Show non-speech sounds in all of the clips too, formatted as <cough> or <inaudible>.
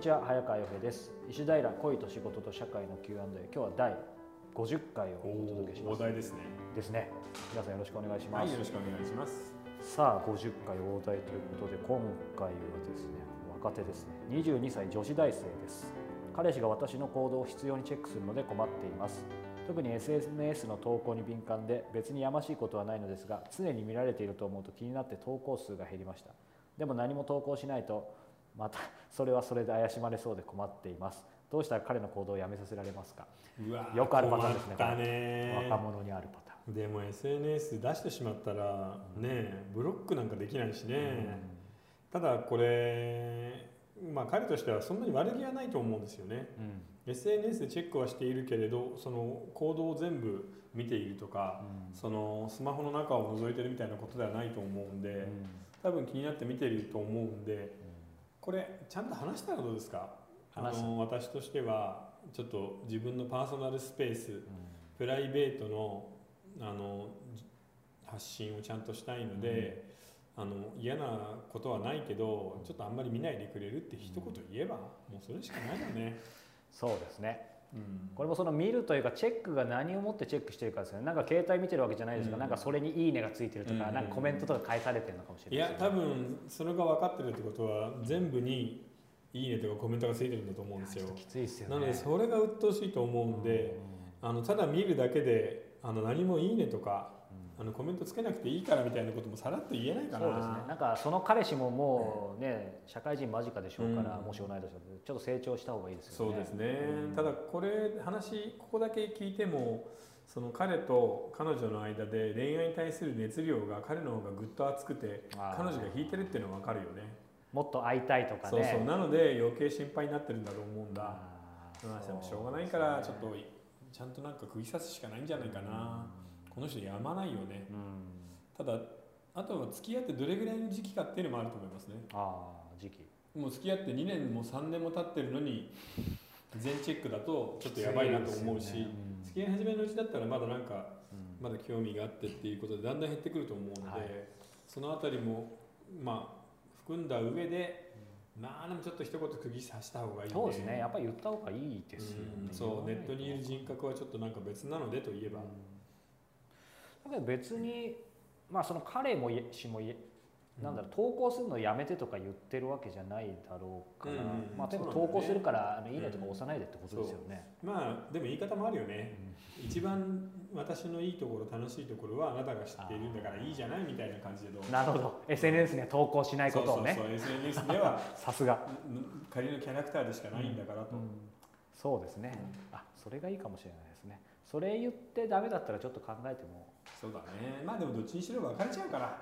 ちは早川洋平です。石平恋と仕事と社会の Q&A 今日は第50回をお届けします。大台ですね。ですね。皆さんよろしくお願いします、はいよろしくお願いします。さあ50回大台ということで今回はですね若手ですね。22歳女子大生です。彼氏が私の行動を必要にチェックするので困っています。特に SNS の投稿に敏感で別にやましいことはないのですが常に見られていると思うと気になって投稿数が減りました。でも何も投稿しないとまたそれはそれで怪しまれそうで困っています。どうしたら彼の行動をやめさせられますか？うわよくあるパターンですねね。若者にあるパターン。でも SNS 出してしまったらねブロックなんかできないしね、ただこれまあ彼としてはそんなに悪気はないと思うんですよね、うん、SNS でチェックはしているけれどその行動を全部見ているとか、うん。そのスマホの中を覗いてるみたいなことではないと思うんで、うん。多分気になって見てると思うんでこれちゃんと話したらどうですか？あの私としてはちょっと自分のパーソナルスペースプライベートのあの発信をちゃんとしたいので、あの嫌なことはないけどちょっとあんまり見ないでくれるって一言言えば、もうそれしかないよね。<laughs> そうですね。うんこれもその見るというかチェックが何をもってチェックしてるかですよね。なんか携帯見てるわけじゃないですが、うん。なんかそれに「いいね」がついてるとか、うん。なんかコメントとか返されてるのかもしいやれないですよね。多分それが分かってるってことは全部に「いいね」とかコメントがついてるんだと思うんですよ。ちょっと。きついですよね。なのでそれが鬱陶しいと思うんで、あのただ見るだけであの何も「いいね」とかあのコメントつけなくていいからみたいなこともさらっと言えないかな。そうですね。なんかその彼氏ももうね社会人間近でしょうから、うん。もし同い年だとちょっと成長した方がいいですよね。そうですね、うん。ただこれ話ここだけ聞いてもその彼と彼女の間で恋愛に対する熱量が彼の方がぐっと熱くて彼女が引いてるっていうのは分かるよね。もっと会いたいとかね。そうそう。なので余計心配になってるんだと思うんだ。あー。まあでもしょうがないからちょっとちゃんとなんか釘刺すしかないんじゃないかなこの人やまないよね。うん。ただあとは付き合ってどれぐらいの時期かっていうのもあると思いますね。ああ時期。もう付き合って2年も3年も経ってるのに全チェックだとちょっとやばいなと思うし、ね。うん。付き合い始めのうちだったらまだなんかうん。まだ興味があってっていうことでだんだん減ってくると思うので、はい。そのあたりもまあ含んだ上で、まあでもちょっと一言釘刺した方がいいね。そうですね。やっぱり言った方がいいですよね。うん。そうネットにいる人格はちょっとなんか別なのでと言えば、だけど別にまあその彼もいしもいなんだろう投稿するのやめてとか言ってるわけじゃないだろうから、うんうんまあ例えばそうなんだよね。投稿するからあのいいねとか押さないでってことですよね。まあでも言い方もあるよね、一番私のいいところ楽しいところはあなたが知っているんだからいいじゃないみたいな感じでどう。なるほど。SNS には投稿しないことをね。そうそうそう。SNS では <laughs> さすが、ん仮のキャラクターでしかないんだからと、そうですね、あそれがいいかもしれないですね。それ言ってダメだったらちょっと考えてもそうだね。まあでもどっちにしろ別れちゃうから。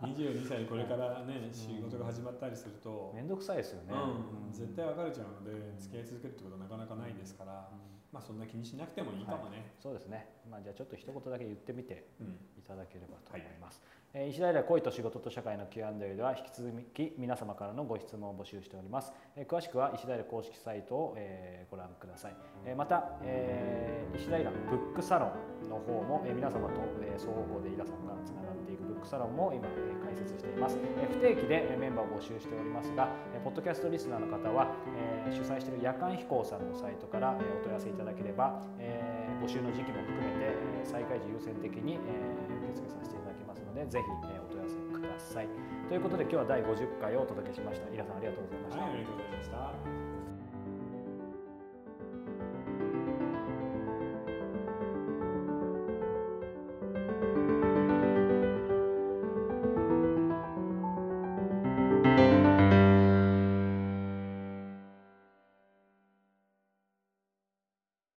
<laughs> 22歳これからね仕事が始まったりすると、面倒くさいですよね、うん、絶対別れちゃうので付き合い続けるってことはなかなかないですから、まあそんな気にしなくてもいいかもね、そうですね、まあ、じゃあちょっと一言だけ言ってみてうん。いただければと思います、えー石平恋と仕事と社会の Q&A では引き続き皆様からのご質問を募集しております、えー詳しくは石平公式サイトを、えーご覧ください、えーまた、えー石平ブックサロンの方も、えー皆様と、えー双方向でイラさんがつなックサロンも今、え開設しています、え不定期でメンバーを募集しておりますが、えポッドキャストリスナーの方は、え主催している夜間飛行さんのサイトから、えお問い合わせいただければ、え募集の時期も含めて、え再開時優先的に、えー受付させていただきますのでぜひ、えお問い合わせください。ということで今日は第50回をお届けしました。イラさんありがとうございました、はいありがとうございました。